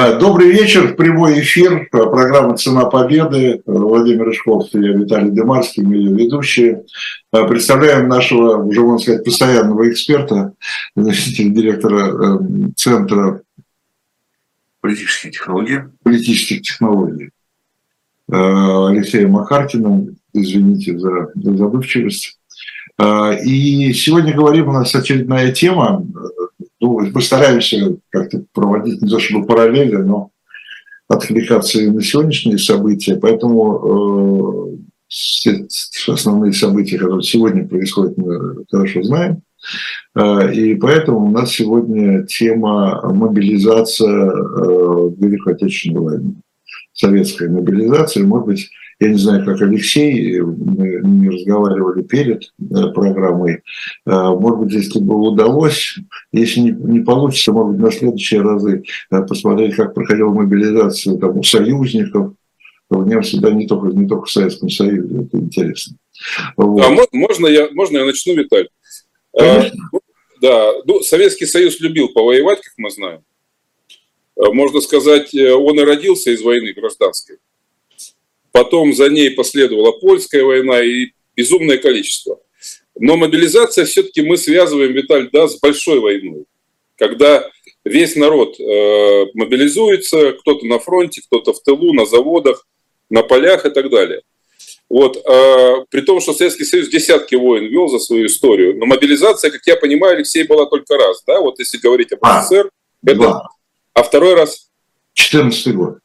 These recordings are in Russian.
Э, добрый вечер, прямой эфир, программа «Цена победы». Владимир Рыжков и я, Виталий Демарский, мы ее ведущие. Э, представляем нашего, уже можно сказать, постоянного эксперта, заместителя директора Центра политических технологий. Политических технологий. Алексея Макаркина, извините за, за забывчивость. И сегодня говорим, у нас очередная тема, ну, постараемся как-то проводить не то чтобы параллели, но откликаться и на сегодняшние события. Поэтому э, все основные события, которые сегодня происходят, мы хорошо знаем. Э, и поэтому у нас сегодня тема мобилизация э, Великой Отечественной войны. Советская мобилизация, может быть, я не знаю, как Алексей, мы не разговаривали перед э, программой. Э, может быть, если бы удалось, если не, не получится, может быть, на следующие разы э, посмотреть, как проходила мобилизация там, у союзников. У меня всегда не только, не только в Советском Союзе, это интересно. Вот. А можно я, можно я начну, Виталий? А, ну, да, ну, Советский Союз любил повоевать, как мы знаем. Можно сказать, он и родился из войны гражданской. Потом за ней последовала польская война и безумное количество. Но мобилизация все-таки мы связываем, Виталь, да, с большой войной. Когда весь народ э, мобилизуется, кто-то на фронте, кто-то в тылу, на заводах, на полях и так далее. Вот, э, при том, что Советский Союз десятки войн вел за свою историю, но мобилизация, как я понимаю, Алексей, была только раз, да, вот если говорить об СССР, а, это, а второй раз? 14 год.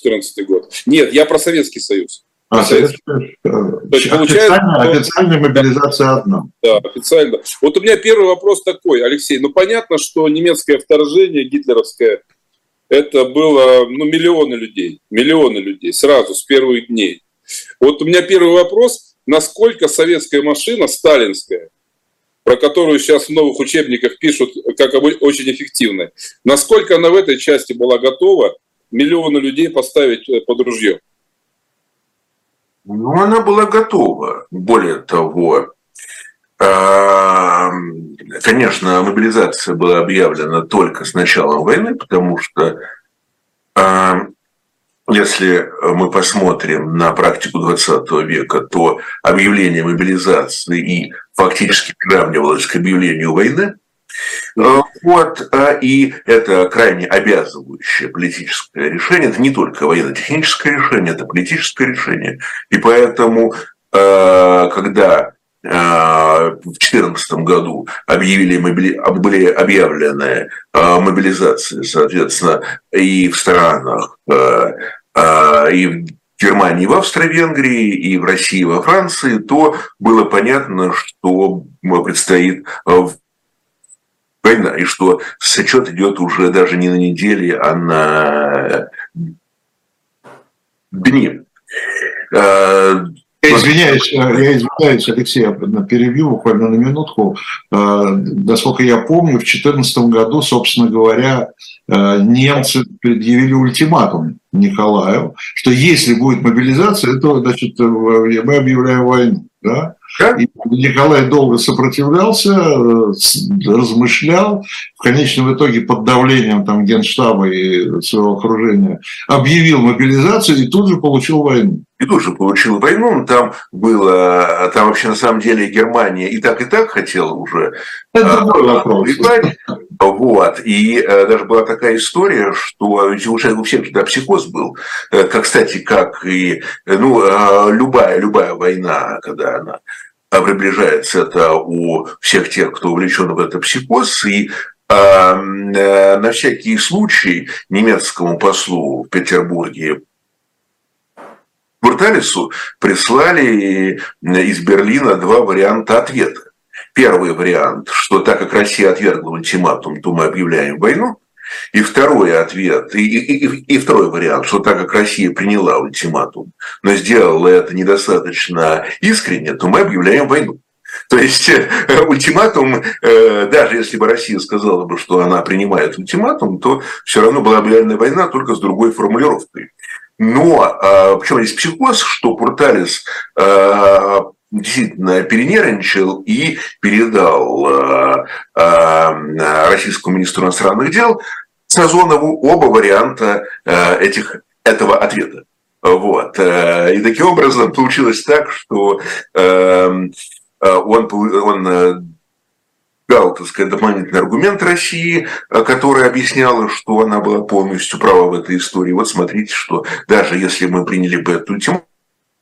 2014 год. Нет, я про Советский Союз. А, Советский Союз. То есть, получается, официальная, официальная мобилизация одна. Да, официально. Вот у меня первый вопрос такой, Алексей. Ну, понятно, что немецкое вторжение гитлеровское, это было ну, миллионы людей, миллионы людей сразу, с первых дней. Вот у меня первый вопрос, насколько советская машина, сталинская, про которую сейчас в новых учебниках пишут как очень эффективная, насколько она в этой части была готова миллионы людей поставить э, под ружье? Ну, она была готова. Более того, конечно, мобилизация была объявлена только с началом войны, потому что если мы посмотрим на практику 20 века, то объявление мобилизации и фактически приравнивалось к объявлению войны. Э, вот, э, и это крайне обязывающее политическое решение. Это не только военно-техническое решение, это политическое решение. И поэтому, э, когда в 2014 году объявили, были объявлены мобилизации, соответственно, и в странах, и в Германии, в Австро-Венгрии, и в России, и во Франции, то было понятно, что предстоит в война, и что сочет идет уже даже не на недели, а на дни. Я извиняюсь, я извиняюсь, Алексей, я перебью буквально на минутку. А, насколько я помню, в 2014 году, собственно говоря, немцы предъявили ультиматум Николаю, что если будет мобилизация, то значит, мы объявляем войну. Да? И Николай долго сопротивлялся, э, размышлял, в конечном итоге под давлением там, генштаба и своего окружения объявил мобилизацию и тут же получил войну. И тут же получил войну, там было, там вообще на самом деле Германия и так и так хотела уже Это другой а, вопрос. Вот. И э, даже была такая история, что уже у всех туда психоз был, э, как, кстати, как и ну, э, любая, любая война, когда она приближается, это у всех тех, кто увлечен в это психоз, и на всякий случай немецкому послу в Петербурге Бурталису прислали из Берлина два варианта ответа. Первый вариант, что так как Россия отвергла ультиматум, то мы объявляем войну. И второй ответ, и, и, и, и второй вариант, что так как Россия приняла ультиматум, но сделала это недостаточно искренне, то мы объявляем войну. То есть э, ультиматум, э, даже если бы Россия сказала бы, что она принимает ультиматум, то все равно была объявлена война только с другой формулировкой. Но э, причем есть психоз, что Пурталис действительно перенервничал и передал российскому министру иностранных дел Сазонову оба варианта этих, этого ответа. Вот. И таким образом получилось так, что он, он дал, так сказать, дополнительный аргумент России, э, который объяснял, что она была полностью права в этой истории. Вот смотрите, что даже если мы приняли бы эту тему,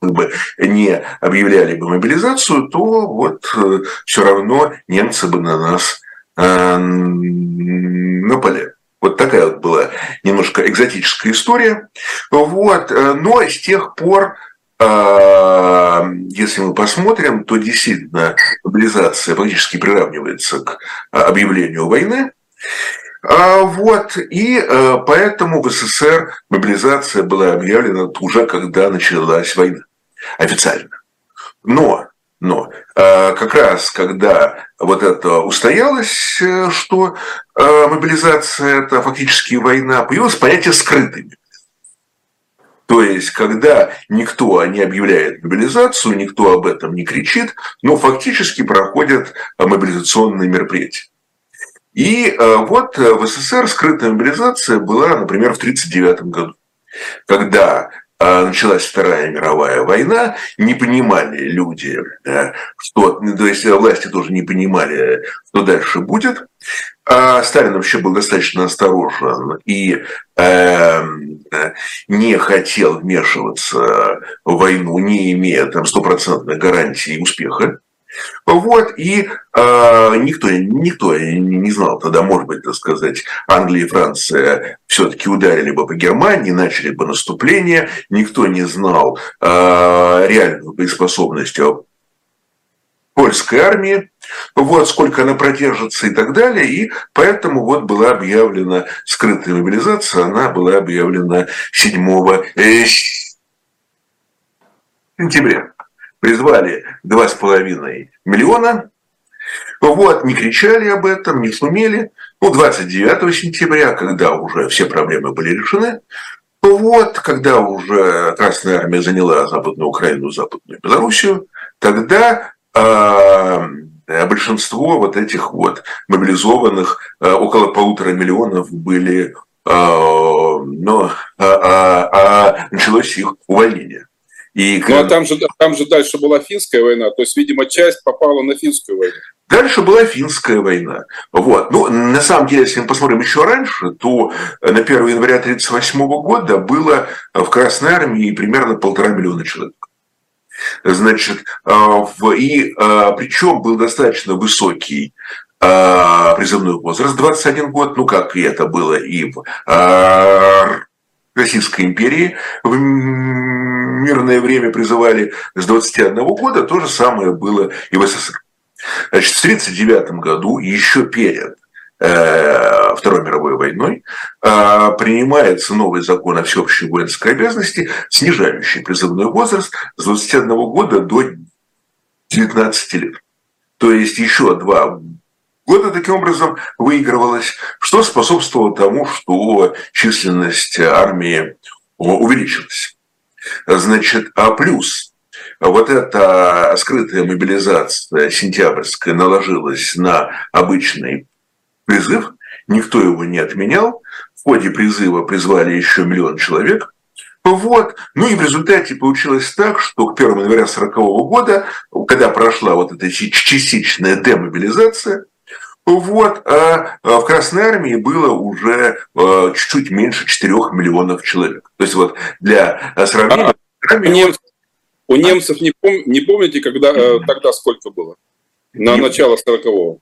бы не объявляли бы мобилизацию, то вот э, все равно немцы бы на нас э, напали. Вот такая вот была немножко экзотическая история. Вот. Но с тех пор если мы посмотрим, то действительно мобилизация фактически приравнивается к объявлению войны. А, вот, и поэтому в СССР мобилизация была объявлена уже когда началась война, официально. Но, но как раз когда вот это устоялось, э, что мобилизация – это фактически война, появилось понятие скрытой то есть, когда никто не объявляет мобилизацию, никто об этом не кричит, но фактически проходят э, мобилизационные мероприятия. И э, вот э, в СССР скрытая мобилизация была, например, в 1939 году, когда началась Вторая мировая война, не понимали люди, что, то есть власти тоже не понимали, что дальше будет. А Сталин вообще был достаточно осторожен и э, не хотел вмешиваться в войну, не имея там стопроцентной гарантии успеха. Вот, и э, никто, никто не знал тогда, может быть, так сказать, Англия и Франция все-таки ударили бы по Германии, начали бы наступление, никто не знал э, реальную боеспособность польской армии, вот сколько она продержится и так далее. И поэтому вот была объявлена скрытая мобилизация, она была объявлена 7 э, сентября. Призвали 2,5 миллиона, вот, не кричали об этом, не сумели. Ну, 29 сентября, когда уже все проблемы были решены, вот, когда уже Красная Армия заняла Западную Украину, Западную Белоруссию, тогда а, большинство вот этих вот мобилизованных, а, около полутора миллионов были, а, но а, а, началось их увольнение. И, ну а там же, там же дальше была финская война, то есть, видимо, часть попала на финскую войну. Дальше была финская война. Вот. Ну, на самом деле, если мы посмотрим еще раньше, то на 1 января 1938 года было в Красной Армии примерно полтора миллиона человек. Значит, а, и а, причем был достаточно высокий а, призывной возраст 21 год, ну как и это было и в Российской империи в мирное время призывали с 21 года, то же самое было и в СССР. Значит, в 1939 году, еще перед Э, Второй мировой войной, э, принимается новый закон о всеобщей воинской обязанности, снижающий призывной возраст с 21 года до 19 лет. То есть еще два года таким образом выигрывалось, что способствовало тому, что численность армии увеличилась. Значит, а плюс вот эта скрытая мобилизация сентябрьская наложилась на обычный призыв, никто его не отменял. В ходе призыва призвали еще миллион человек. Вот. Ну и в результате получилось так, что к 1 января 1940 года, когда прошла вот эта частичная демобилизация, вот, а, а в Красной Армии было уже а, чуть-чуть меньше 4 миллионов человек. То есть вот для сравнения... А, у, немцев, у немцев не, пом, не помните, когда, э, тогда сколько было? На не начало 40-го.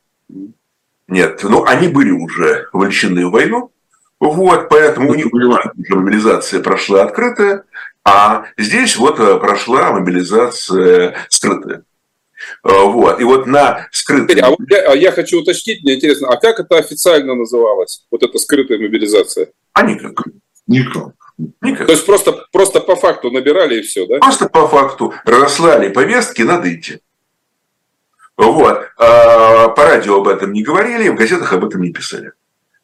Нет, ну они были уже вовлечены в войну, вот, поэтому у них уже мобилизация прошла открытая, а здесь вот э, прошла мобилизация скрытая. Э, вот. И вот на скрытой... А вот я, а я хочу уточнить, мне интересно, а как это официально называлось, вот эта скрытая мобилизация? А никак. Никак. Никак. То есть просто, просто по факту набирали и все, да? Просто по факту разослали повестки, надо идти. Вот. А по радио об этом не говорили, в газетах об этом не писали.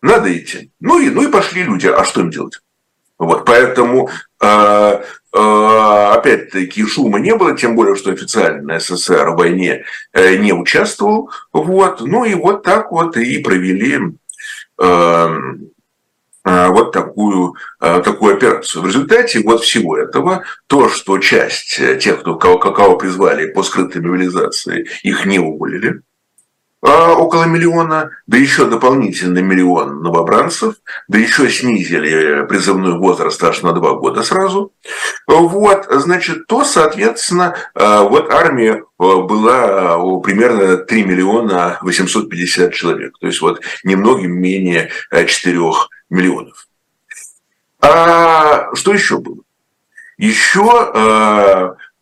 Надо идти. Ну и, ну и пошли люди. А что им делать? Вот. Поэтому, э, опять-таки, шума не было, тем более, что официально СССР в войне э, не участвовал. Вот. Ну и вот так вот и провели вот такую, такую операцию. В результате вот всего этого, то, что часть тех, кто, кого, кого призвали по скрытой мобилизации, их не уволили, около миллиона, да еще дополнительно миллион новобранцев, да еще снизили призывной возраст аж на два года сразу. Вот, значит, то, соответственно, вот армия была примерно 3 миллиона 850 человек, то есть вот немногим менее 4 миллионов. А что еще было? Еще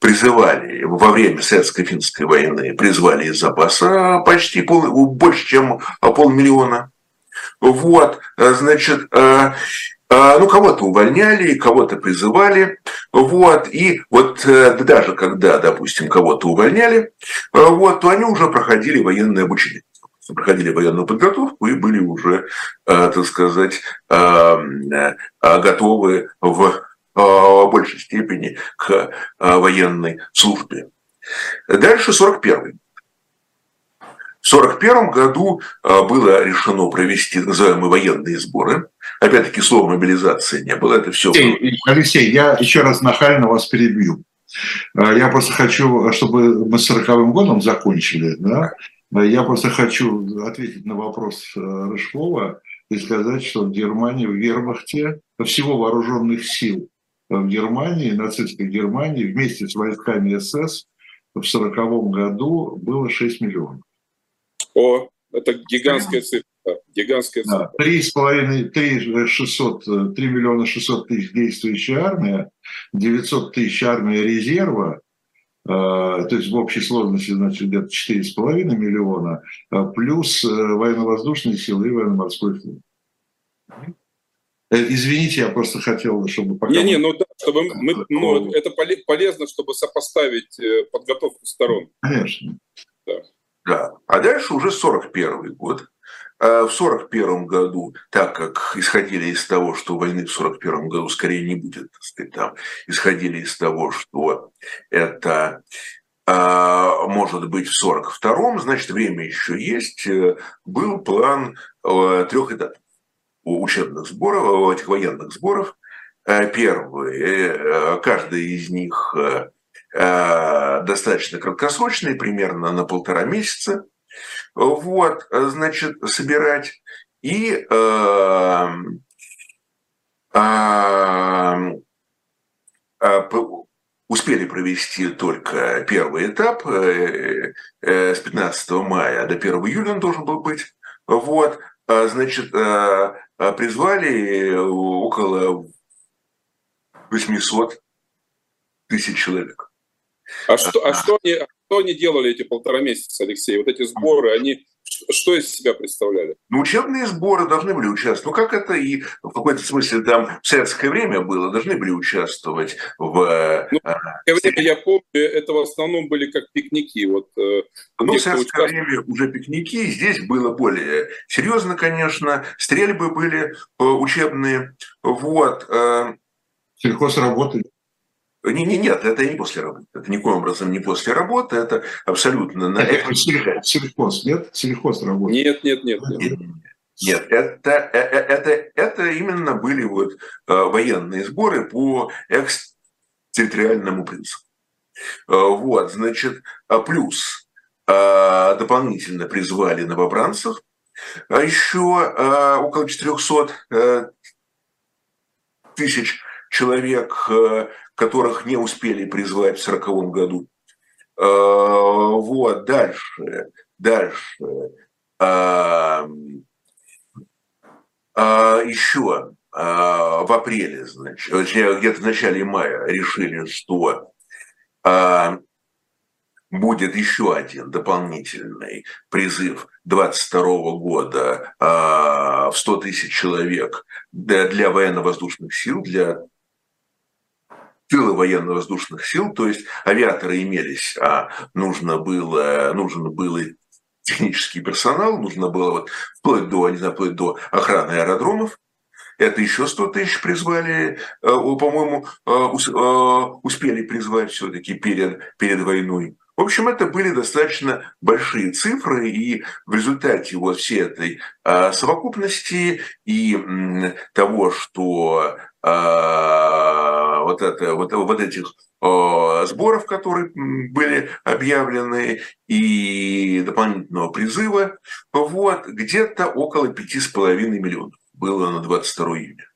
призывали во время советско-финской войны, призвали из запаса почти пол, больше, чем полмиллиона. Вот, значит, э, э, ну, кого-то увольняли, кого-то призывали, вот, и вот э, даже когда, допустим, кого-то увольняли, вот, то они уже проходили военное обучение проходили военную подготовку и были уже, так сказать, готовы в Э, в большей степени к э, военной службе. Дальше 41 в 1941 году э, было решено провести так называемые военные сборы. Опять-таки, слова мобилизации не было, это все... Алексей, Алексей, я еще раз нахально вас перебью. Я просто хочу, чтобы мы с 40 годом закончили. Да? Я просто хочу ответить на вопрос Рыжкова и сказать, что в Германии, в Вермахте, всего вооруженных сил в Германии, нацистской Германии, вместе с войсками СС в 1940 году было 6 миллионов. О, это гигантская цифра. Гигантская цифра. Да, 3,5, 3, 600, 3 миллиона 600 тысяч действующая армия, 900 тысяч армия резерва, э, то есть в общей сложности, значит, где-то 4,5 миллиона, э, плюс э, военно-воздушные силы и военно-морской флот. Э, извините, я просто хотел, чтобы пока... Не-не, ну да, чтобы мы, ну, это полезно, чтобы сопоставить э, подготовку сторон. Конечно. Да. да. А дальше уже 41 год. А в 41 году, так как исходили из того, что войны в 41 году скорее не будет, так сказать, там, исходили из того, что это а, может быть в 42-м, значит, время еще есть, э, был план трех этапов учебных сборов, этих военных сборов. Э, первый, э, каждый из них э, достаточно краткосрочный, примерно на полтора месяца. Вот, значит, собирать. И успели провести только первый этап с 15 мая до 1 июля он должен был быть. Вот, значит, а призвали около 800 тысяч человек. А что, а что, они, а что они делали эти полтора месяца, Алексей? Вот эти сборы, они что из себя представляли? Ну, учебные сборы должны были участвовать. Ну, как это и в какой-то смысле там в советское время было, должны были участвовать в... Ну, а, в время, я помню, это в основном были как пикники. Вот, э, ну, в советское время уже пикники. Здесь было более серьезно, конечно. Стрельбы были э, учебные. Вот. Э. Сельхозработы не, не, нет, это не после работы. Это никоим образом не после работы, это абсолютно... На... Это сельхоз, нет? Сельхоз работает. Нет, нет, нет. Нет, нет это, э, э, это, это именно были вот э, военные сборы по экстерриториальному принципу. Вот, значит, а плюс дополнительно призвали новобранцев, а еще около 400 тысяч человек которых не успели призвать в 1940 году. А, вот, дальше, дальше. А, а, еще в апреле, значит, где-то в начале мая решили, что будет еще один дополнительный призыв 22 года в 100 тысяч человек для военно-воздушных сил, для тылы военно-воздушных сил, то есть авиаторы имелись, а нужно было, нужно было технический персонал, нужно было вот вплоть до, не знаю, вплоть до охраны аэродромов, это еще 100 тысяч призвали, э, по-моему, э, э, успели призвать все-таки перед, перед войной. В общем, это были достаточно большие цифры, и в результате вот всей этой э, совокупности и того, что э, вот, это, вот, вот этих сборов, которые были объявлены, и дополнительного призыва, вот, где-то около 5,5 миллионов было на 22 июня.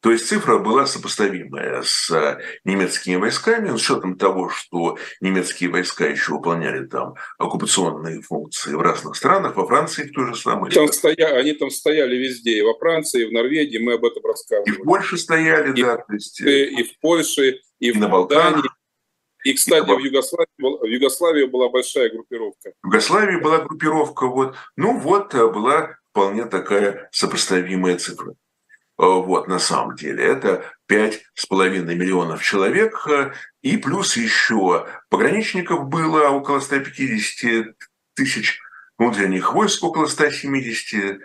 То есть цифра была сопоставимая с немецкими войсками, с учетом того, что немецкие войска еще выполняли там оккупационные функции в разных странах, во Франции в той же самой. Там стоя... Они там стояли везде, и во Франции, и в Норвегии, мы об этом рассказывали. И в Польше стояли, и, да. То есть... Э, и в Польше, и в на Молдавии. И, кстати, и в, Югославии, в Югославии была большая группировка. В Югославии была группировка, вот. Ну вот, э, была вполне такая сопоставимая цифра. Э, вот, на самом деле. Это 5,5 миллионов человек, э, и плюс еще пограничников было около 150 тысяч, внутренних войск около 170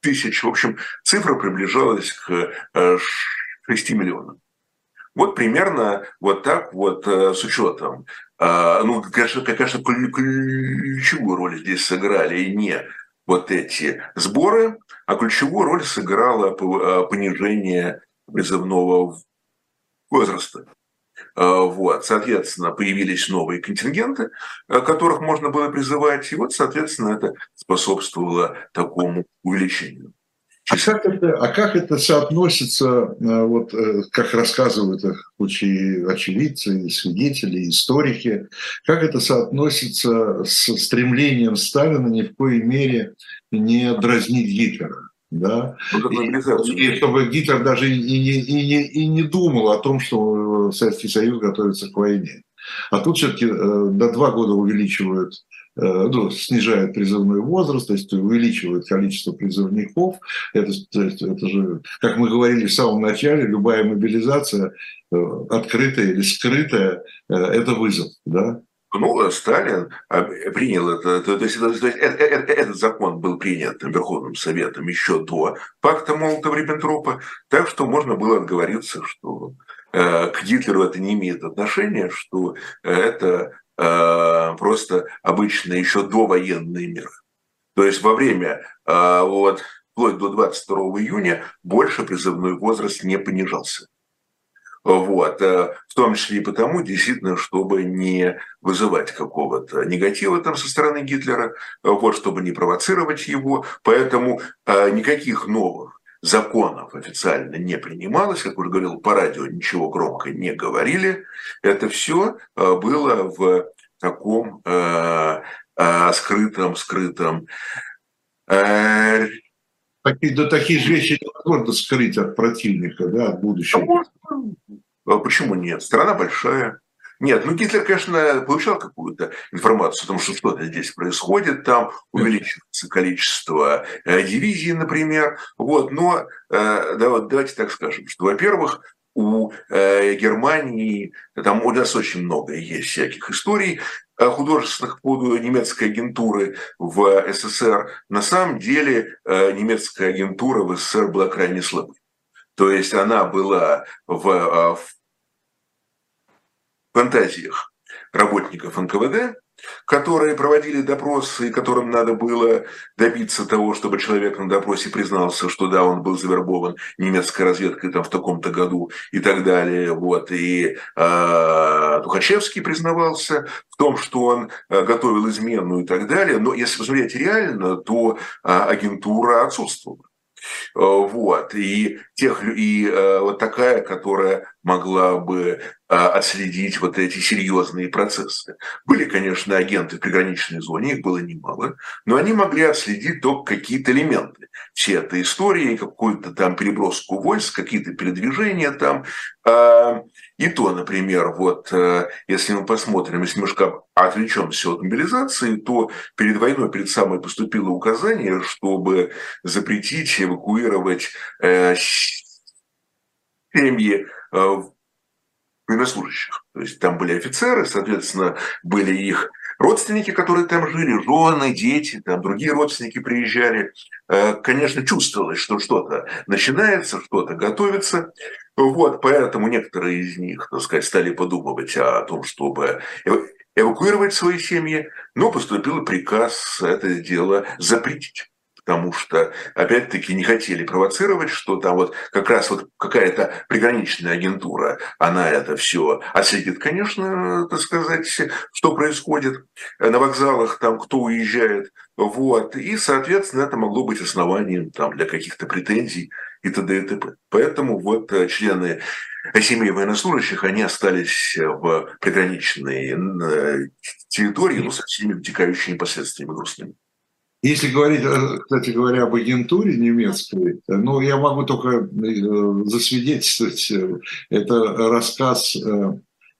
тысяч. В общем, цифра приближалась к 6 э, миллионам. Вот примерно вот так вот с учетом. Ну, конечно, конечно, ключевую роль здесь сыграли не вот эти сборы, а ключевую роль сыграло э, понижение призывного возраста. Э, вот, соответственно, появились новые контингенты, э, которых можно было призывать, и вот, соответственно, это способствовало такому увеличению. А как это, а как это соотносится, э, вот, э, как рассказывают случаи очевидцы, свидетели, историки, как это соотносится с стремлением Сталина ни в коей мере не дразнить Гитлера? Да? И, и чтобы Гитлер даже и не, и, не, и не думал о том, что Советский Союз готовится к войне. А тут все-таки э, до два года увеличивают Э, ну, снижает призывной возраст, то есть увеличивает количество призывников. Это, то есть, это же, как мы говорили в самом начале, любая мобилизация, э, открытая или скрытая, э, это вызов. Да? Ну, Сталин принял это, то есть, то есть этот закон был принят Верховным Советом еще до пакта Молотова-Риббентропа, так что можно было отговориться, что к Гитлеру это не имеет отношения, что это Э, просто обычно еще довоенный мир. То есть во время, э, вот, вплоть до 22 июня, больше призывной возраст не понижался. Вот. Э, в том числе и потому, действительно, чтобы не вызывать какого-то негатива там со стороны Гитлера, вот, чтобы не провоцировать его. Поэтому никаких новых законов официально не принималось, как уже говорил, по радио ничего громко не говорили. Это все э, было в таком э, э, скрытом, скрытом. Э, Такие, да такие же вещи невозможно скрыть от противника, да, от будущего. А почему нет? Страна большая. Нет, ну Гитлер, конечно, получал какую-то информацию о том, что что-то здесь происходит, там увеличивается количество э, дивизий, например. Вот, но э, да, вот, давайте так скажем, что, во-первых, у э, Германии, там у нас очень много есть всяких историй художественных под немецкой агентуры в СССР. На самом деле немецкая агентура в СССР была крайне слабой. То есть она была в, в фантазиях работников НКВД, которые проводили допросы, которым надо было добиться того, чтобы человек на допросе признался, что да, он был завербован немецкой разведкой там в таком-то году и так далее. Вот. И э, Тухачевский признавался в том, что он э, готовил измену и так далее. Но если посмотреть реально, то э, агентура отсутствовала. Вот. И, тех, и э, вот такая, которая могла бы а, отследить вот эти серьезные процессы. Были, конечно, агенты в приграничной зоне, их было немало, но они могли отследить только какие-то элементы. Все это истории, какую-то там переброску войск, какие-то передвижения там. А, и то, например, вот э, если мы посмотрим, если немножко отвлечемся от мобилизации, то перед войной, перед самой поступило указание, чтобы запретить эвакуировать э, семьи э, военнослужащих. То есть там были офицеры, соответственно, были их родственники, которые там жили, жены, дети, там другие родственники приезжали. Э, конечно, чувствовалось, что что-то начинается, что-то готовится. Вот, поэтому некоторые из них, так сказать, стали подумывать о том, чтобы эвакуировать свои семьи, но поступил приказ это дело запретить потому что, опять-таки, не хотели провоцировать, что там вот как раз вот какая-то приграничная агентура, она это все отследит, конечно, так сказать, что происходит на вокзалах, там кто уезжает, вот, и, соответственно, это могло быть основанием там для каких-то претензий и т.д. и т.п. Поэтому вот э, члены семей военнослужащих, они остались в приграничной э, территории, ну, со всеми вытекающими последствиями грустными. Если говорить, э, кстати говоря, об агентуре немецкой, ну, я могу только засвидетельствовать, это рассказ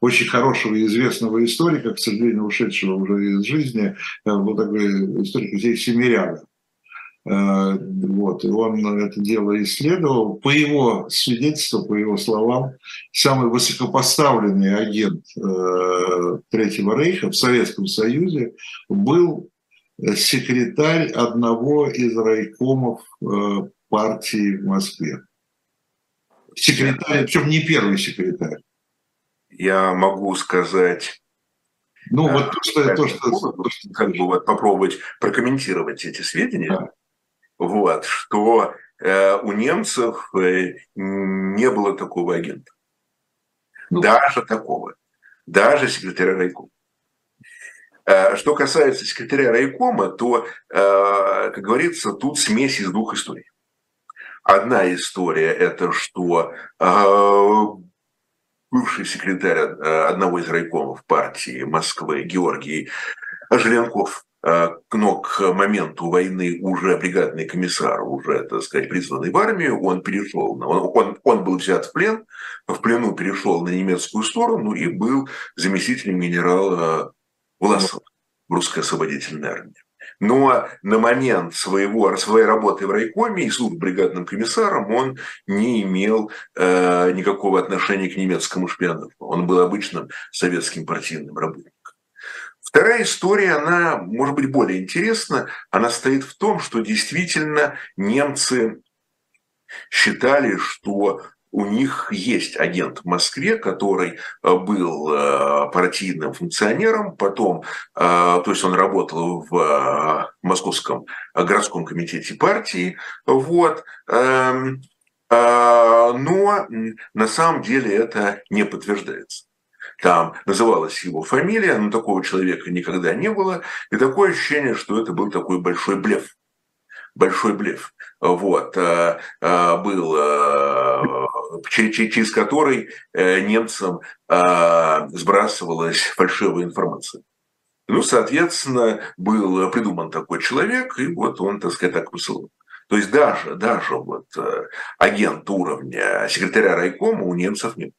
очень хорошего и известного историка, к сожалению, ушедшего уже из жизни, был такой историк здесь Семиряга. Э, вот, и он это дело исследовал. По его свидетельству, по его словам, самый высокопоставленный агент э, Третьего Рейха в Советском Союзе был секретарь одного из райкомов э, партии в Москве. Секретарь, причем не первый секретарь. Я могу сказать ну, вот то, что, то, что, как бы вот попробовать прокомментировать эти сведения. Да вот, что э, у немцев э, не было такого агента. Ну, даже такого. Даже секретаря райкома. Э, что касается секретаря райкома, то, э, как говорится, тут смесь из двух историй. Одна история – это что э, бывший секретарь одного из райкомов партии Москвы Георгий Желенков но к моменту войны уже бригадный комиссар, уже, так сказать, призванный в армию, он перешел, он, он, он был взят в плен, в плену перешел на немецкую сторону и был заместителем генерала Власова в русской освободительной армии. Но на момент своего, своей работы в райкоме и службы бригадным комиссаром он не имел э, никакого отношения к немецкому шпионажу. Он был обычным советским партийным работником. Вторая история, она может быть более интересна. Она стоит в том, что действительно немцы считали, что у них есть агент в Москве, который э, был э, партийным функционером, потом, э, то есть он работал в Московском городском комитете партии, вот, эм, но на самом деле это не подтверждается там называлась его фамилия, но такого человека никогда не было, и такое ощущение, что это был такой большой блеф. Большой блеф. Вот. Был, через который немцам сбрасывалась фальшивая информация. Ну, соответственно, был придуман такой человек, и вот он, так сказать, так посылал. То есть даже, даже вот агент уровня секретаря райкома у немцев нет.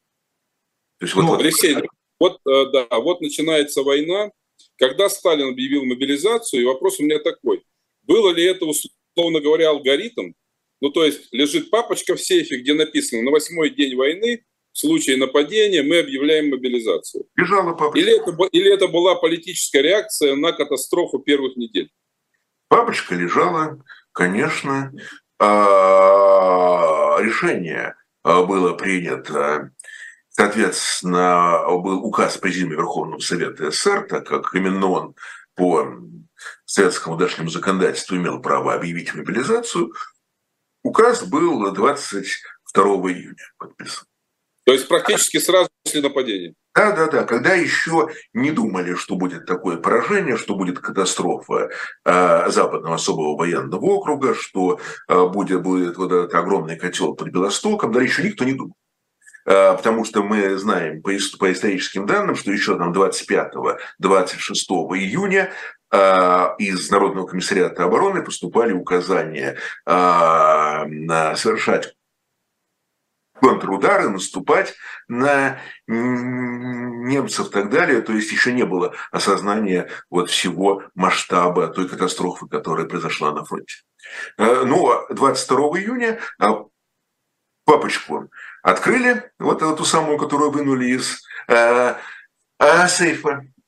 То есть, ну, вот, Алексей, вот, э, да, вот начинается война. Когда Сталин объявил мобилизацию, и вопрос у меня такой. Было ли это, условно говоря, алгоритм? Ну, то есть лежит папочка в сейфе, где написано на восьмой день войны в случае нападения мы объявляем мобилизацию. Лежала папочка. Или это, или это была политическая реакция на катастрофу первых недель? Папочка лежала, конечно. А, решение а, было принято Соответственно, был указ Президиума Верховного Совета СССР, так как именно он по советскому дальнему законодательству имел право объявить мобилизацию. Указ был 22 июня подписан. То есть практически сразу после нападения. Да, да, да. Когда еще не думали, что будет такое поражение, что будет катастрофа э, Западного особого военного округа, что э, будет, будет вот этот огромный котел под Белостоком, да, еще никто не думал. Э, потому что мы знаем по, по историческим данным, что еще там 25-26 июня из Народного комиссариата обороны поступали указания э, совершать контрудары, наступать на немцев и так далее. То есть еще не было осознания вот всего масштаба той катастрофы, которая произошла на фронте. Но 22 июня папочку открыли, вот эту самую, которую вынули из э, э,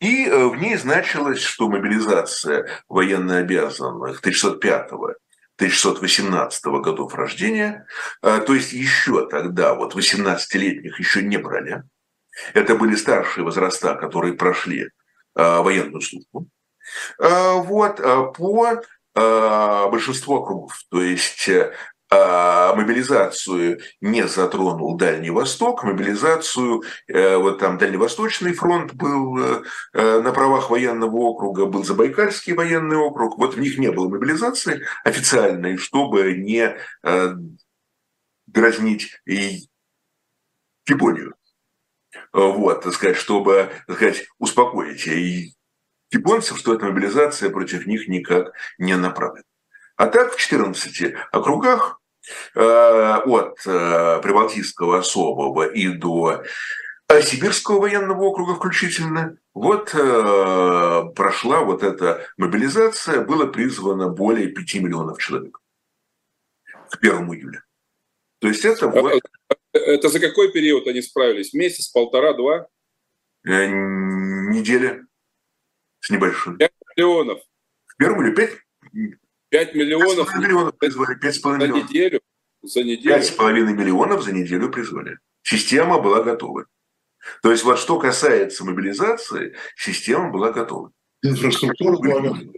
и э, в ней значилось, что мобилизация военнообязанных 305-го 1618 годов рождения, то есть еще тогда вот 18-летних еще не брали. Это были старшие возраста, которые прошли военную службу. Вот, по большинству округов. То есть мобилизацию не затронул Дальний Восток, мобилизацию, э, вот там Дальневосточный фронт был э, э, на правах военного округа, был Забайкальский военный округ, вот в них не было мобилизации официальной, чтобы не дразнить Японию. Вот, так сказать, чтобы, так сказать, успокоить и японцев, что эта мобилизация против них никак не направлена. А так в 14 округах э, от э, Прибалтийского особого и до Сибирского военного округа включительно, вот э, прошла вот эта мобилизация, было призвано более 5 миллионов человек к 1 июля. То есть это вот... Это за какой период они справились? Месяц, полтора, два? Неделя с небольшим. 5 миллионов. В первом или 5? 5 миллионов, 5 миллионов призвали, 5 за миллионов. неделю. За неделю. 5,5 миллионов за неделю призвали. Система была готова. То есть вот что касается мобилизации, система была готова. Инфраструктура была готова.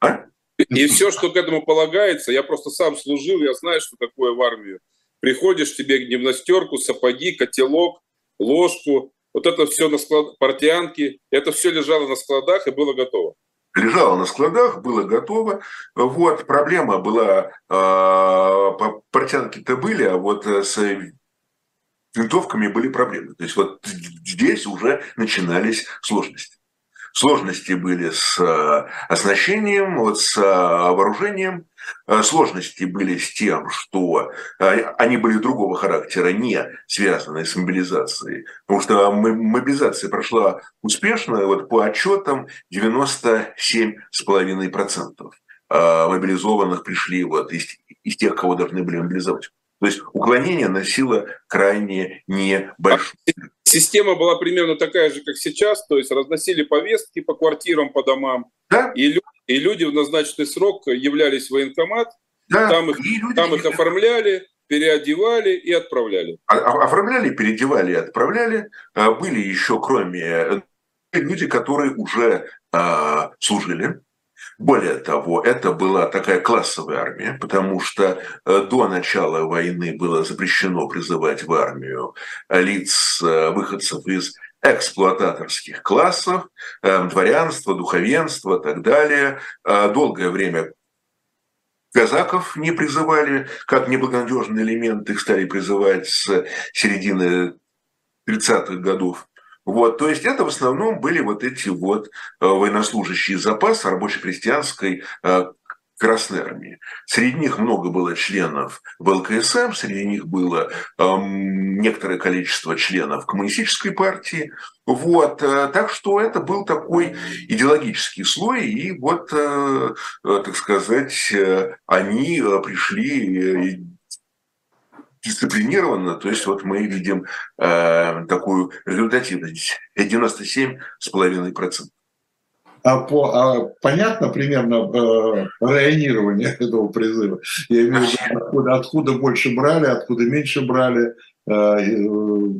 А? И все, что к этому полагается, я просто сам служил, я знаю, что такое в армию. Приходишь, тебе гимнастерку, сапоги, котелок, ложку, вот это все на склад, портянки, это все лежало на складах и было готово лежало на складах, было готово. Вот, проблема была, э, портянки-то были, а вот с винтовками были проблемы. То есть вот здесь уже начинались сложности. Сложности были с э, оснащением, вот с э, вооружением. Э, сложности были с тем, что они были другого характера, не связанные с мобилизацией. Потому что мобилизация прошла успешно, вот по отчетам 97,5% мобилизованных пришли вот из, из тех, кого должны были мобилизовать. То есть уклонение носило крайне небольшое. Система была примерно такая же, как сейчас, то есть разносили повестки по квартирам, по домам, да? и, люди, и люди в назначенный срок являлись в военкомат, да. там, их, там их оформляли, переодевали и отправляли. А, а, оформляли, переодевали и отправляли. А, были еще, кроме э, люди, которые уже служили, более того, это была такая классовая армия, потому что э, до начала войны было запрещено призывать в армию лиц, э, выходцев из эксплуататорских классов, э, дворянства, духовенства и так далее. Долгое время казаков не призывали как неблагонадежный элемент, их стали призывать с середины 30-х годов. Вот, то есть это в основном были вот эти вот э, военнослужащие запаса рабоче-крестьянской э, Красной Армии. Среди них много было членов ВЛКСМ, среди них было эм, некоторое количество членов коммунистической партии. Вот, э, так что это был такой идеологический слой, и вот, э, э, так сказать, э, они пришли дисциплинированно, то есть вот мы видим э, такую результативность 97,5%. А, по, а понятно примерно э, районирование этого призыва? Я имею в виду, откуда, откуда больше брали, откуда меньше брали, э, э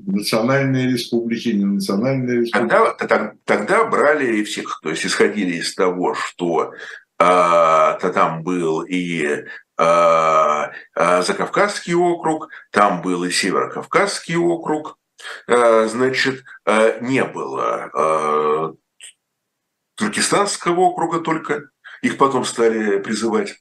национальные республики, не национальные республики? Тогда, тогда, тогда брали всех, то есть исходили из того, что э, там был и Закавказский округ, там был и Северокавказский округ, э, значит, не было Туркестанского округа только, их потом стали призывать.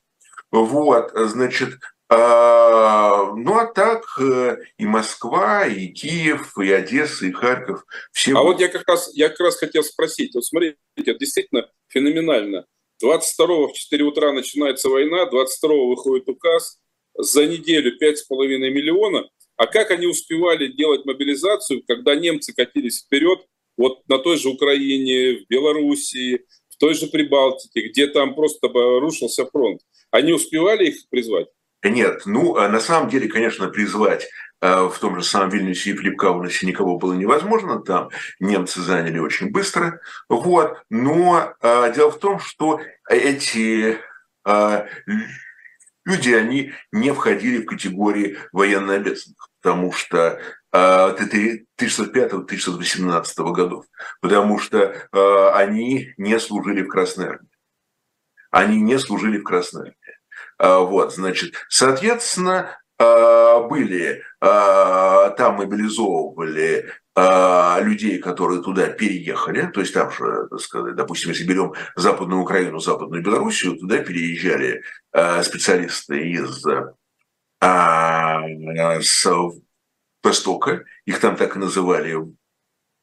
Вот, значит, ну а так и Москва, и Киев, и Одесса, и Харьков. Все а вот я как раз, я как раз хотел спросить, вот смотрите, это действительно феноменально. 22 в 4 утра начинается война, 22 выходит указ, за неделю 5,5 миллиона. А как они успевали делать мобилизацию, когда немцы катились вперед, вот на той же Украине, в Белоруссии, в той же Прибалтике, где там просто рушился фронт? Они успевали их призвать? Нет, ну, а на самом деле, конечно, призвать в том же самом Вильнюсе и Филипп никого было невозможно, там немцы заняли очень быстро, вот, но а, дело в том, что эти а, люди, они не входили в категории военнообязанных, потому что 1905-1918 годов, потому что они не служили в Красной Армии. Они не служили в Красной Армии. Вот, значит, соответственно, были, там мобилизовывали людей, которые туда переехали, то есть там же, допустим, если берем Западную Украину, Западную Белоруссию, туда переезжали специалисты из с Востока, их там так и называли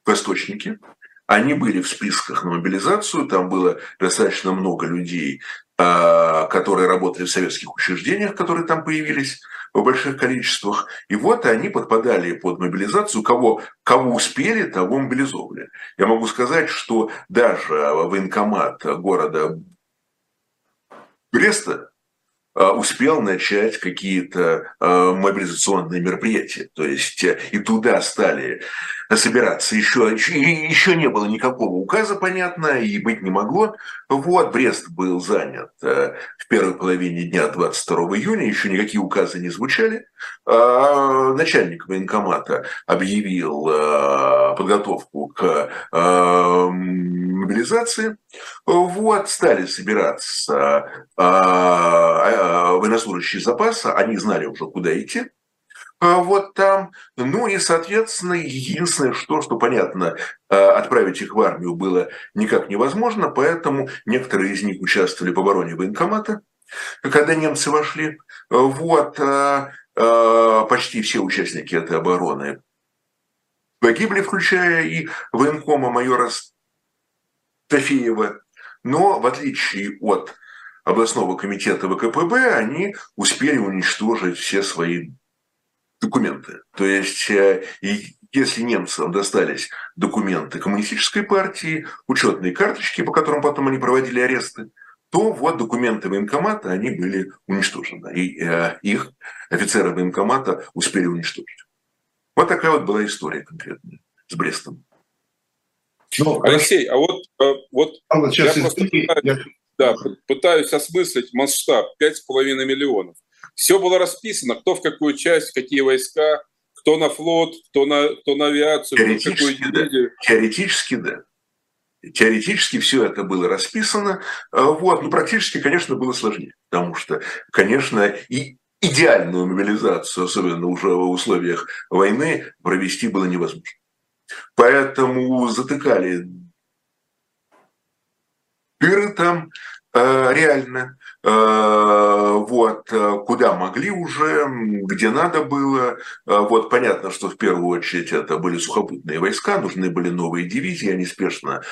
восточники, они были в списках на мобилизацию, там было достаточно много людей, которые работали в советских учреждениях, которые там появились в больших количествах. И вот они подпадали под мобилизацию. Кого, кого успели, того мобилизовали. Я могу сказать, что даже военкомат города Бреста Э, успел начать какие-то э, мобилизационные мероприятия. То есть э, и туда стали собираться. Еще, еще не было никакого указа, понятно, и быть не могло. Вот, Брест был занят в первой половине дня 22 июня, еще никакие указы не звучали. А начальник военкомата объявил подготовку к мобилизации. Вот, стали собираться военнослужащие запаса, они знали уже, куда идти. А вот там, ну и, соответственно, единственное, что, что понятно, а, отправить их в армию было никак невозможно, поэтому некоторые из них участвовали в обороне военкомата, когда немцы вошли. Вот, а, почти все участники этой обороны погибли, включая и военкома майора Тафеева. Но в отличие от областного комитета ВКПБ, они успели уничтожить все свои документы. То есть, э, если немцам достались документы коммунистической партии, учетные карточки, по которым потом они проводили аресты, то вот документы военкомата, они были уничтожены. И э, их офицеры военкомата успели уничтожить. Вот такая вот была история конкретная с Брестом. Ну, Алексей, а вот, э, вот Алла, я, просто я, да, пытаюсь осмыслить масштаб 5,5 миллионов. Все было расписано, кто в какую часть, какие войска, кто на флот, кто на, кто на авиацию, Теоретически, кто да. Теоретически, да. Теоретически все это было расписано. А, вот. Но практически, конечно, было сложнее. Потому что, конечно, и идеальную мобилизацию, особенно уже в условиях войны, провести было невозможно. Поэтому затыкали дыры там э, реально, вот, э, куда могли уже, где надо было. Вот понятно, что в первую очередь это были сухопутные войска, нужны были новые дивизии, они спешно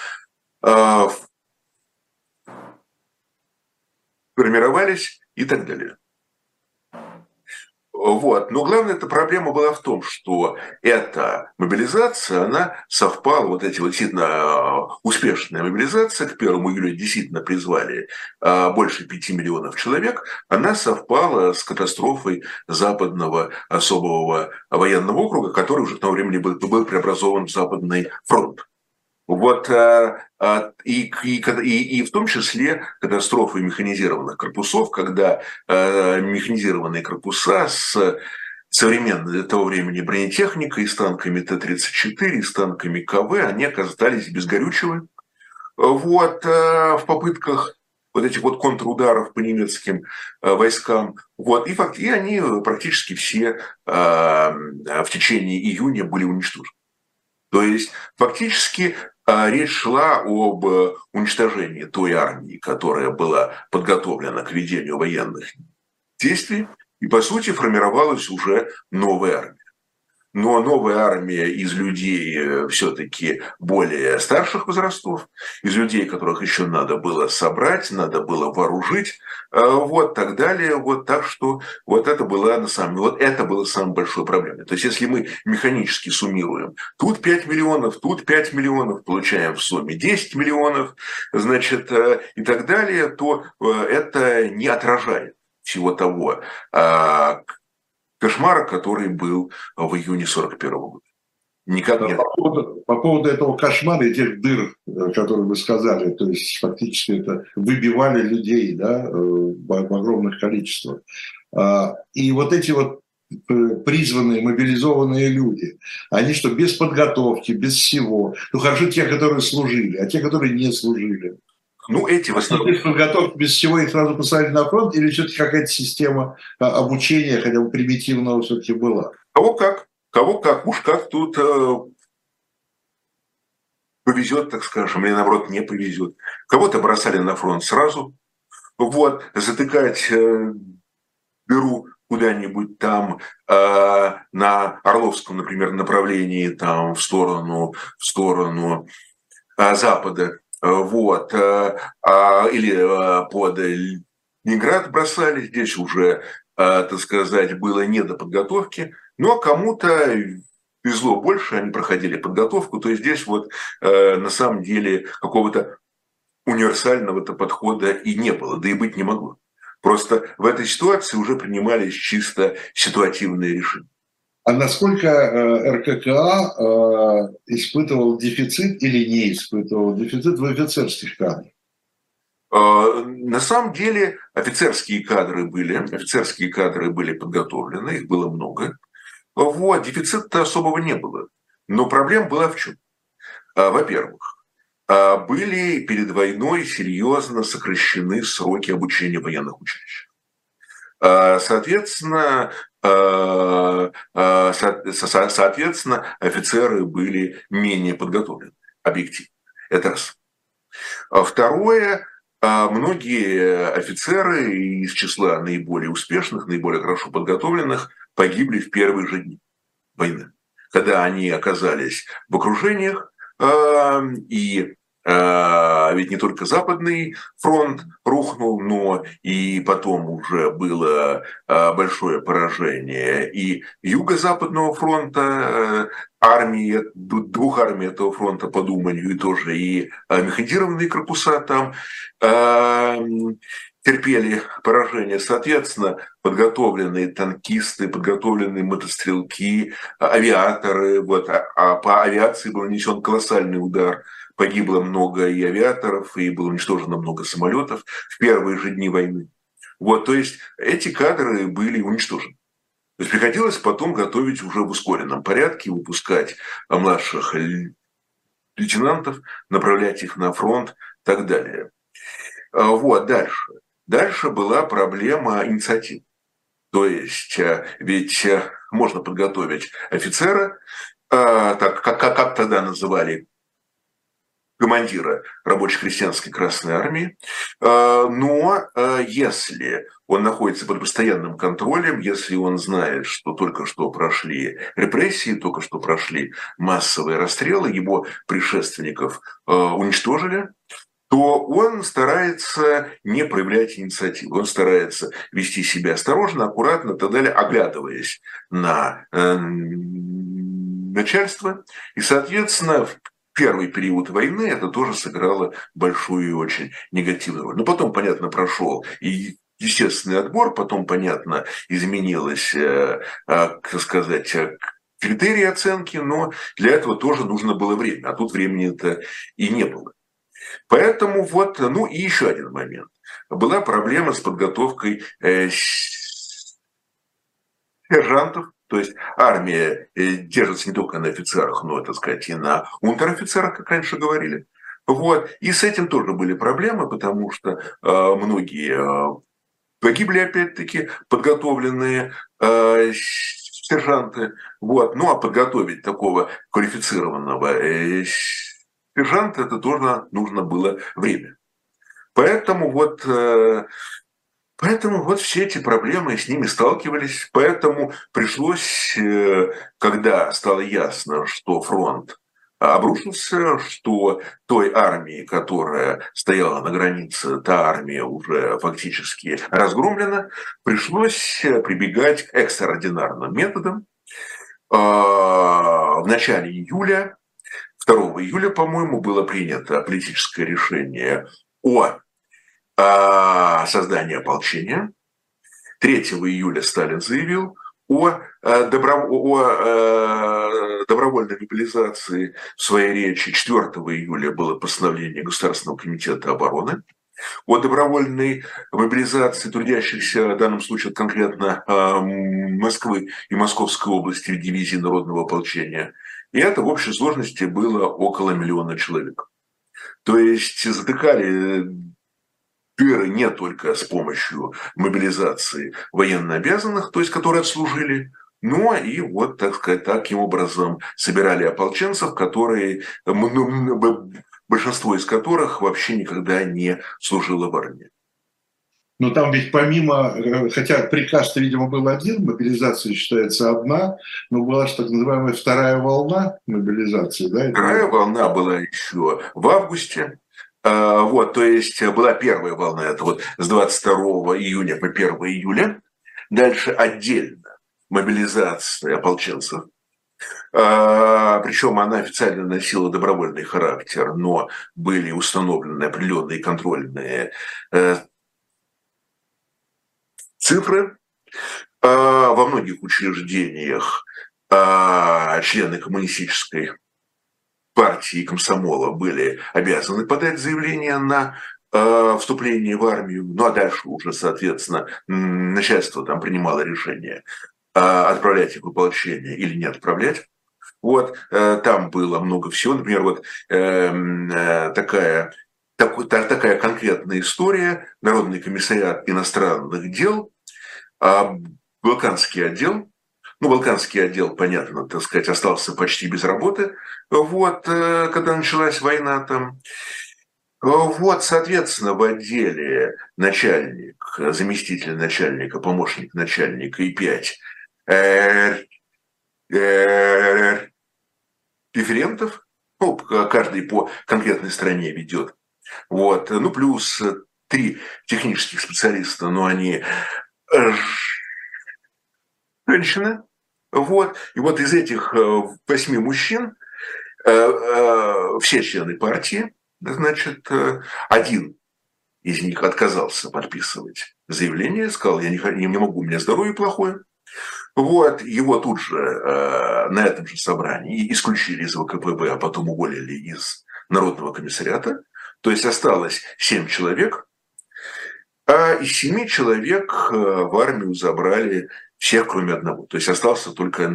формировались и так далее. Вот. Но главная эта проблема была в том, что эта мобилизация, она совпала, вот эти вот действительно а, успешная мобилизация, к 1 июля действительно призвали а, больше 5 миллионов человек, она совпала с катастрофой Западного особого военного округа, который уже к тому времени был, был преобразован в Западный фронт. Вот, э, э, и, и, и, и в том числе катастрофы механизированных корпусов, когда э, механизированные корпуса с современной для того времени бронетехникой, с танками Т-34, с танками КВ, они оказались без горючего. Вот, в попытках вот этих вот контрударов по немецким войскам. Вот, и, факт, и они практически все в течение июня были уничтожены. То есть фактически а речь шла об э, уничтожении той армии, которая была подготовлена к ведению военных действий, и, по сути, формировалась уже новая армия но новая армия из людей э, все-таки более старших возрастов, из людей, которых еще надо было собрать, надо было вооружить, э, вот так далее, вот так что вот это было на самом вот это было самой большой проблемой. То есть если мы механически суммируем, тут 5 миллионов, тут 5 миллионов, получаем в сумме 10 миллионов, значит, э, и так далее, то это не отражает всего того, а, кошмара, который был в июне 1941 года. Никак нет. По поводу, по поводу этого кошмара и тех дыр, э, которые вы сказали, то есть фактически это выбивали людей да, в огромных количествах. А, и вот эти вот призванные, мобилизованные люди, они что, без подготовки, без всего. Ну, хорошо те, которые служили, а те, которые не служили. Ну, эти в основном... Без подготовки, без всего их сразу посадили на фронт, или все-таки какая-то система а, обучения, хотя бы примитивного, все-таки была? Кого как. Кого как. Уж как тут э, повезет, так скажем, или наоборот не повезет. Кого-то бросали на фронт сразу. Вот, затыкать э, беру куда-нибудь там э, на Орловском, например, направлении, там в сторону, в сторону э, Запада, вот, э, э, или э, под Ленинград бросали, здесь уже, э, так сказать, было не до подготовки, но кому-то везло больше, они проходили подготовку, то есть здесь вот э, на самом деле какого-то универсального-то подхода и не было, да и быть не могло. Просто в этой ситуации уже принимались чисто ситуативные решения. А насколько э, РККА э, испытывал дефицит или не испытывал дефицит в офицерских кадрах? Э, на самом деле офицерские кадры были, офицерские кадры были подготовлены, их было много. Вот, дефицита особого не было. Но проблема была в чем? Во-первых, а, были перед войной серьезно сокращены сроки обучения военных училищ. А, соответственно, а, соответственно, офицеры были менее подготовлены, объективно. Это раз. Второе, многие офицеры из числа наиболее успешных, наиболее хорошо подготовленных погибли в первые же дни войны, когда они оказались в окружениях, и а, ведь не только Западный фронт рухнул, но и потом уже было а, большое поражение и Юго-Западного фронта, э, армии, двух армий этого фронта по Думанию, и тоже и а, механизированные корпуса там терпели поражение. Соответственно, подготовленные танкисты, подготовленные мотострелки, авиаторы. Вот, а по авиации был нанесен колоссальный удар. Погибло много и авиаторов, и было уничтожено много самолетов в первые же дни войны. Вот, то есть эти кадры были уничтожены. То есть приходилось потом готовить уже в ускоренном порядке, выпускать младших лейтенантов, направлять их на фронт и так далее. А, вот, дальше. Дальше была проблема инициатив. То есть, э, ведь э, можно подготовить офицера, а, так как, как тогда называли командира рабоче-крестьянской Красной Армии. А, но если он находится под постоянным контролем, если он знает, что только что прошли репрессии, только что прошли массовые расстрелы, его предшественников уничтожили, то он старается не проявлять инициативу, он старается вести себя осторожно, аккуратно и так далее, оглядываясь на э, начальство. И, соответственно, в первый период войны это тоже сыграло большую и очень негативную роль. Но потом, понятно, прошел и естественный отбор, потом, понятно, изменилось, э, э, как сказать, э, критерии оценки, но для этого тоже нужно было время, а тут времени-то и не было. Поэтому вот, ну и еще один момент. Была проблема с подготовкой э, сержантов, то есть армия э, держится не только на офицерах, но, так сказать, и на унтер-офицерах, как раньше говорили. Вот. И с этим тоже были проблемы, потому что э, многие э, погибли, опять-таки, подготовленные э, сержанты. Вот. Ну, а подготовить такого квалифицированного э, сержанта это тоже нужно было время. Поэтому вот, э, поэтому вот все эти проблемы с ними сталкивались. Поэтому пришлось, э, когда стало ясно, что фронт обрушился, что той армии, которая стояла на границе, та армия уже фактически разгромлена, пришлось прибегать к экстраординарным методам. А, в начале июля 2 июля, по-моему, было принято политическое решение о, о создании ополчения. 3 июля Сталин заявил о, добро, о добровольной мобилизации в своей речи 4 июля было постановление Государственного комитета обороны о добровольной мобилизации трудящихся, в данном случае конкретно Москвы и Московской области в дивизии народного ополчения. И это в общей сложности было около миллиона человек. То есть затыкали дыры не только с помощью мобилизации военнообязанных, то есть которые отслужили, но и вот, так сказать, таким образом собирали ополченцев, которые, большинство из которых вообще никогда не служило в армии. Но там ведь помимо, э, хотя приказ-то, видимо, был один, мобилизация считается одна, но была же так называемая вторая волна мобилизации, да? Вторая волна была еще в августе, вот, то есть была первая волна, это вот с 22 июня по 1 июля. Дальше отдельно мобилизация ополченцев. А, Причем она официально носила добровольный характер, но были установлены определенные контрольные э, цифры. А, во многих учреждениях а, члены коммунистической партии и комсомола были обязаны подать заявление на а, вступление в армию, ну а дальше уже, соответственно, начальство там принимало решение отправлять их в ополчение или не отправлять. Вот, э, там было много всего. Например, вот э, такая, такой, такая конкретная история. Народный комиссариат иностранных дел а Балканский отдел, ну, Балканский отдел, понятно, так сказать, остался почти без работы, вот, э, когда началась война там. Вот, соответственно, в отделе начальник, заместитель начальника, помощник начальника и пять э, э, референтов, ну, каждый по конкретной стране ведет. Вот, ну, плюс три технических специалиста, но они женщина. Вот. И вот из этих э, восьми мужчин э, э, все члены партии, значит, один из них отказался подписывать заявление, сказал, я не, не могу, у меня здоровье плохое. Вот, его тут же на этом же собрании исключили из ВКПБ, а потом уволили из Народного комиссариата. То есть осталось семь человек, а из семи человек в армию забрали всех, кроме одного. То есть остался только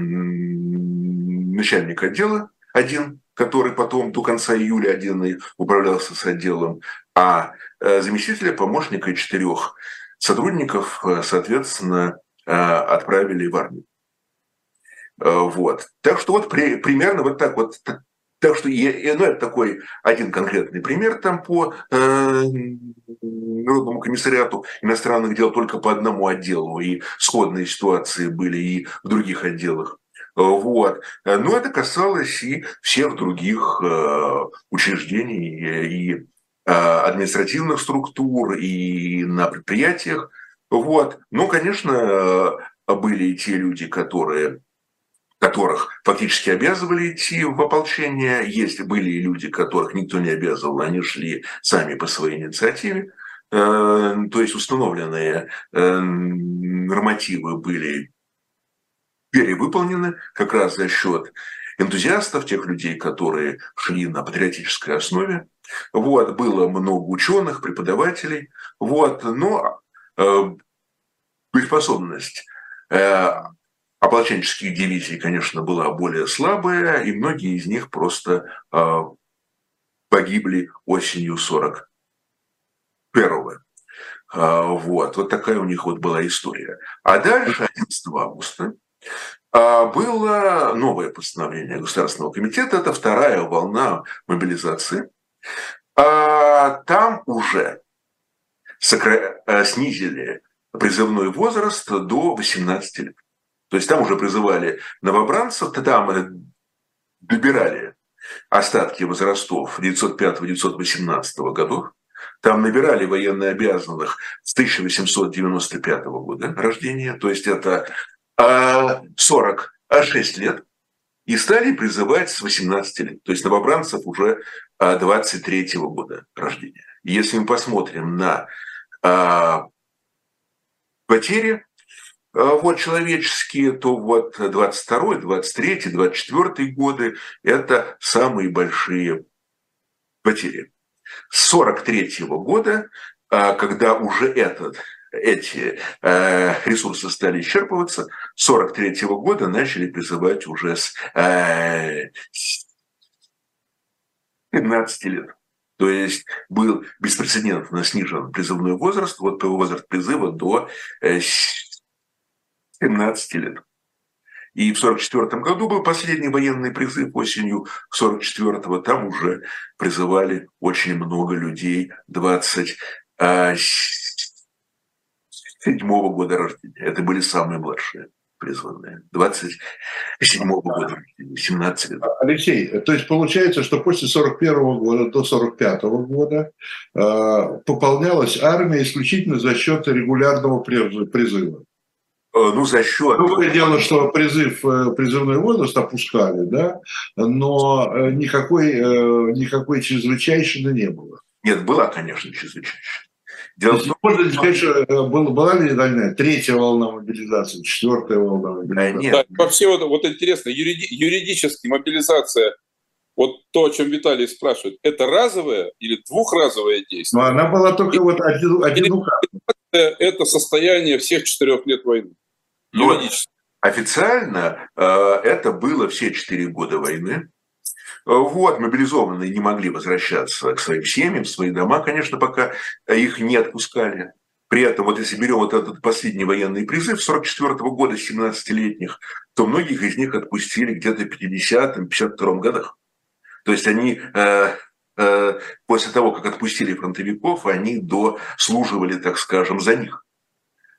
начальник отдела один, который потом до конца июля один управлялся с отделом, а э, заместителя, помощника и четырех сотрудников, э, соответственно, отправили в армию. Вот. Так что вот при, примерно вот так вот так что, ну, это такой один конкретный пример там по э, Народному комиссариату иностранных дел только по одному отделу, и сходные ситуации были и в других отделах. Вот. Но это касалось и всех других э, учреждений и э, административных структур, и на предприятиях. Вот. Но, конечно, были и те люди, которые которых фактически обязывали идти в ополчение. Есть были и люди, которых никто не обязывал, они шли сами по своей инициативе. Э, то есть установленные э, нормативы были перевыполнены как раз за счет энтузиастов, тех людей, которые шли на патриотической основе. Вот, было много ученых, преподавателей. Вот, но э, боеспособность ополченческих дивизий, конечно, была более слабая, и многие из них просто э, погибли осенью 41-го. Э, вот, вот такая у них вот была история. А дальше, 11 августа, э, было новое постановление Государственного комитета, это вторая волна мобилизации. А там уже сокра... снизили призывной возраст до 18 лет. То есть там уже призывали новобранцев, там добирали остатки возрастов 1905-1918 годов, там набирали военно обязанных с 1895 года рождения, то есть это 46 а, лет, и стали призывать с 18 лет, то есть новобранцев уже 23 года рождения. Если мы посмотрим на а, потери, вот человеческие, то вот 22 23 24 годы – это самые большие потери. С 43 года, когда уже этот эти э, ресурсы стали исчерпываться, с 43 года начали призывать уже с э, 15 лет. То есть был беспрецедентно снижен призывной возраст, вот возраст призыва до 17 лет. И в 1944 году был последний военный призыв осенью 1944-го. Там уже призывали очень много людей, 20 седьмого года рождения. Это были самые младшие призванные. 27-го года, 17 лет. Алексей, то есть получается, что после 41 -го года до 45 -го года э, пополнялась армия исключительно за счет регулярного призыва? Э, ну, за счет... Другое дело, что призыв, э, призывной возраст опускали, да, но э, никакой, никакой чрезвычайщины не было. Нет, была, конечно, чрезвычайщина. Дело в том, можно сказать, что была, была ли знаю, третья волна мобилизации, четвертая волна мобилизации? Нет. Да, вообще вот, вот интересно, юриди, юридически мобилизация, вот то, о чем Виталий спрашивает, это разовое или двухразовое действие? Но она была только и, вот один, один Это состояние всех четырех лет войны. Ну. Официально э, это было все четыре года войны. Вот, мобилизованные не могли возвращаться к своим семьям, в свои дома, конечно, пока их не отпускали. При этом, вот если берем вот этот последний военный призыв 44 -го года, 17-летних, то многих из них отпустили где-то в 50-52 годах. То есть они э, э, после того, как отпустили фронтовиков, они дослуживали, так скажем, за них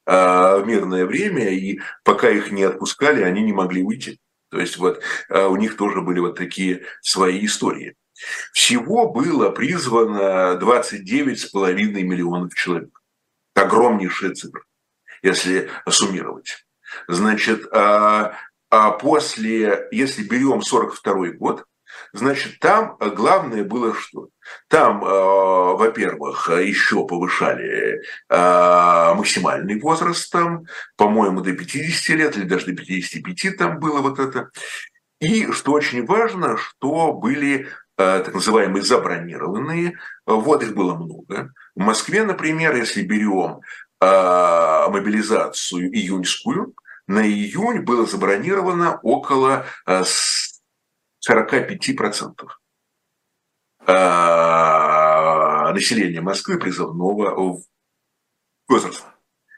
э, в мирное время, и пока их не отпускали, они не могли уйти. То есть вот а, у них тоже были вот такие свои истории. Всего было призвано 29,5 миллионов человек. Огромнейшая цифра, если суммировать. Значит, а, а после, если берем 42 год, Значит, там э, главное было что? Там, э, во-первых, еще повышали э, максимальный возраст, там, по-моему, до 50 лет или даже до 55 там было вот это. И, что очень важно, что были так называемые забронированные, вот их было много. В Москве, например, если берем мобилизацию июньскую, на июнь было забронировано около 45% а, населения Москвы призывного возраста.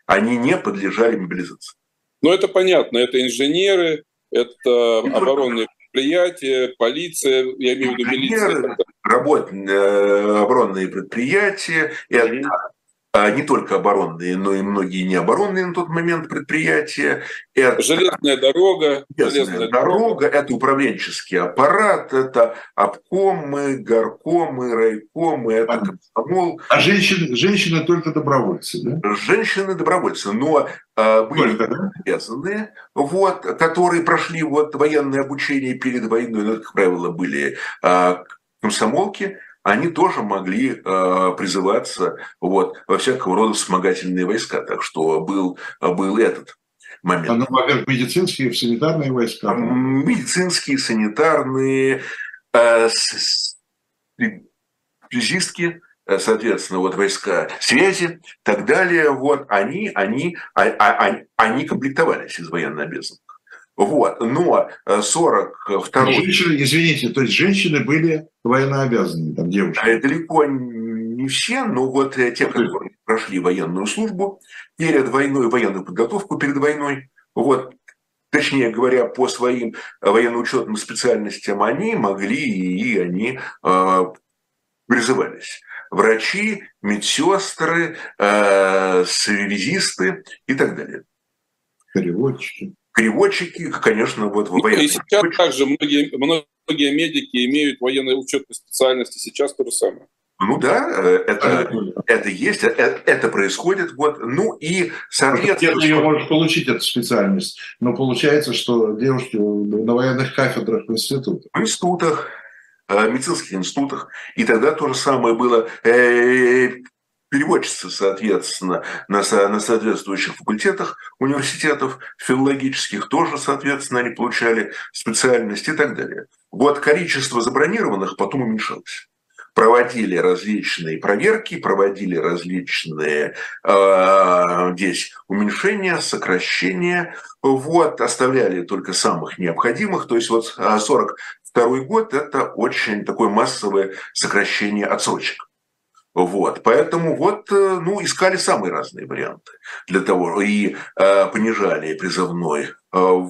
Они не подлежали мобилизации. Ну, это понятно. Это инженеры, это оборонные предприятия, полиция, я имею в виду милиция. Работ, э, оборонные предприятия, это не только оборонные, но и многие необоронные на тот момент предприятия. Это железная дорога. Железная, железная дорога, это управленческий аппарат, это обкомы, горкомы, райкомы, это комсомол. А женщины, женщины только добровольцы, да? Женщины добровольцы, но э, были обязаны, вот, которые прошли вот военное обучение перед войной, но, как правило, были э, комсомолки, они тоже могли э, призываться вот, во всякого рода вспомогательные войска. Так что был, был этот момент. А, ну, во-первых, медицинские, санитарные войска? Медицинские, санитарные, э, связистки, э, соответственно, вот войска связи и так далее, вот, они, они, а, а, они комплектовались из военнообязанных. Вот. Но 42 э, женщины, Извините, то есть женщины были военнообязаны, там девушки? А далеко не все, но вот э, те, которые прошли военную службу перед войной, военную подготовку перед войной, вот, точнее говоря, по своим военно-учетным специальностям они могли и они э, призывались. Врачи, медсестры, э, связисты и так далее. Переводчики переводчики, конечно, вот в военных... И сейчас также многие, многие медики имеют военные учетные специальности, сейчас то же самое. Ну да, э, это, это есть, это, это происходит. Вот. Ну и, соответственно... Где ты ее можешь получить, эту специальность? Но получается, что девушки на военных кафедрах в институтах. В институтах, э, медицинских институтах. И тогда то же самое было. Переводчицы, соответственно, на, на соответствующих факультетах университетов, филологических тоже, соответственно, они получали специальность и так далее. Вот количество забронированных потом уменьшалось проводили различные проверки, проводили различные э, здесь уменьшения, сокращения, вот, оставляли только самых необходимых. То есть вот 42 год – это очень такое массовое сокращение отсрочек. Вот, поэтому вот, э, ну, искали самые разные варианты для того, и э, понижали призывной э,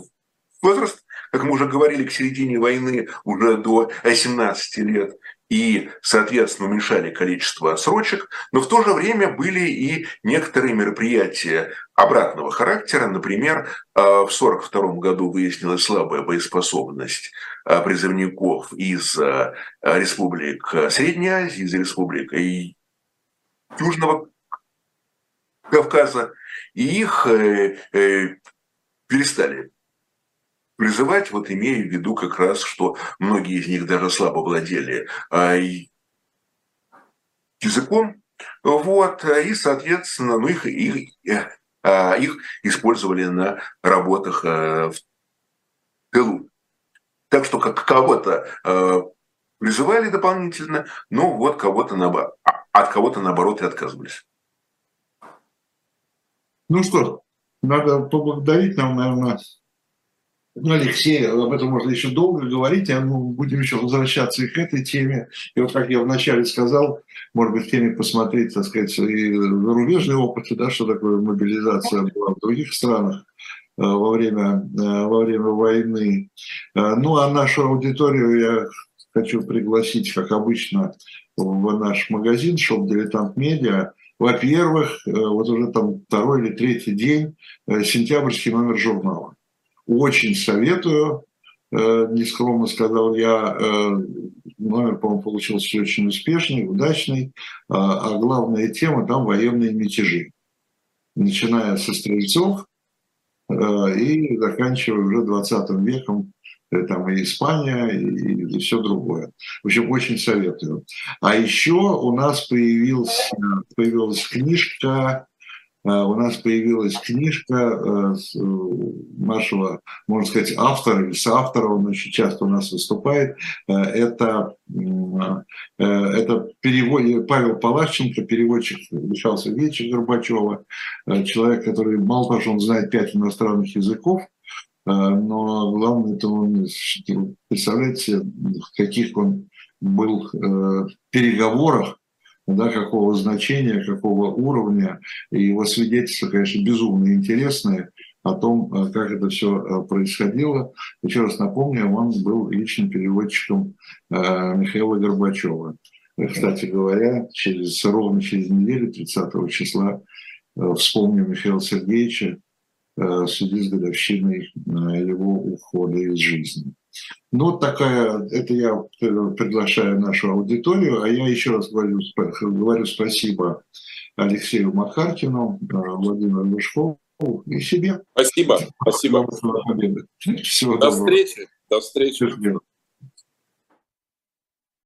возраст, как мы уже говорили, к середине войны уже до 17 лет, и, соответственно, уменьшали количество отсрочек, но в то же время были и некоторые мероприятия обратного характера. Например, в 1942 году выяснилась слабая боеспособность призывников из республик Средней Азии, из республик Южного Кавказа, и их э, э, перестали призывать, вот имея в виду как раз, что многие из них даже слабо владели а, языком, вот, и, соответственно, ну, их, их, а, их использовали на работах а, в тылу. Так что как кого-то призывали дополнительно, но вот кого-то на, от кого-то наоборот и отказывались. Ну что, надо поблагодарить нам, наверное, ну, Алексей, об этом можно еще долго говорить, а мы будем еще возвращаться и к этой теме. И вот как я вначале сказал, может быть, теме посмотреть, так сказать, и зарубежные опыты, да, что такое мобилизация была в других странах э, во время, э, во время войны. Э, ну, а нашу аудиторию я хочу пригласить, как обычно, в наш магазин «Shop Diletant Media». Во-первых, вот уже там второй или третий день сентябрьский номер журнала очень советую. Э, нескромно сказал я, э, номер, по-моему, получился очень успешный, удачный, а, а главная тема там военные мятежи, начиная со стрельцов э, и заканчивая уже 20 веком, там и Испания, и, и все другое. В общем, очень советую. А еще у нас появился, появилась книжка у нас появилась книжка э, э, нашего, можно сказать, автора или соавтора, он очень часто у нас выступает. Это, это перевод, Павел Палащенко, переводчик Михаила Сергеевича Горбачева, человек, который мало того, что он знает пять иностранных языков, но главное, это он, представляете, в каких он был переговорах да, какого значения, какого уровня. И его свидетельства, конечно, безумно интересные о том, э, как это все э, происходило. Еще раз напомню, он был личным переводчиком э, Михаила Горбачева. Кстати говоря, через, ровно через неделю, 30 числа, вспомню Михаила Сергеевича в связи с годовщиной его ухода из жизни. Ну, вот такая, это я приглашаю нашу аудиторию, а я еще раз говорю, говорю спасибо Алексею Макаркину, Владимиру Мышкову и себе. Спасибо, спасибо. Всего До доброго. встречи. До встречи.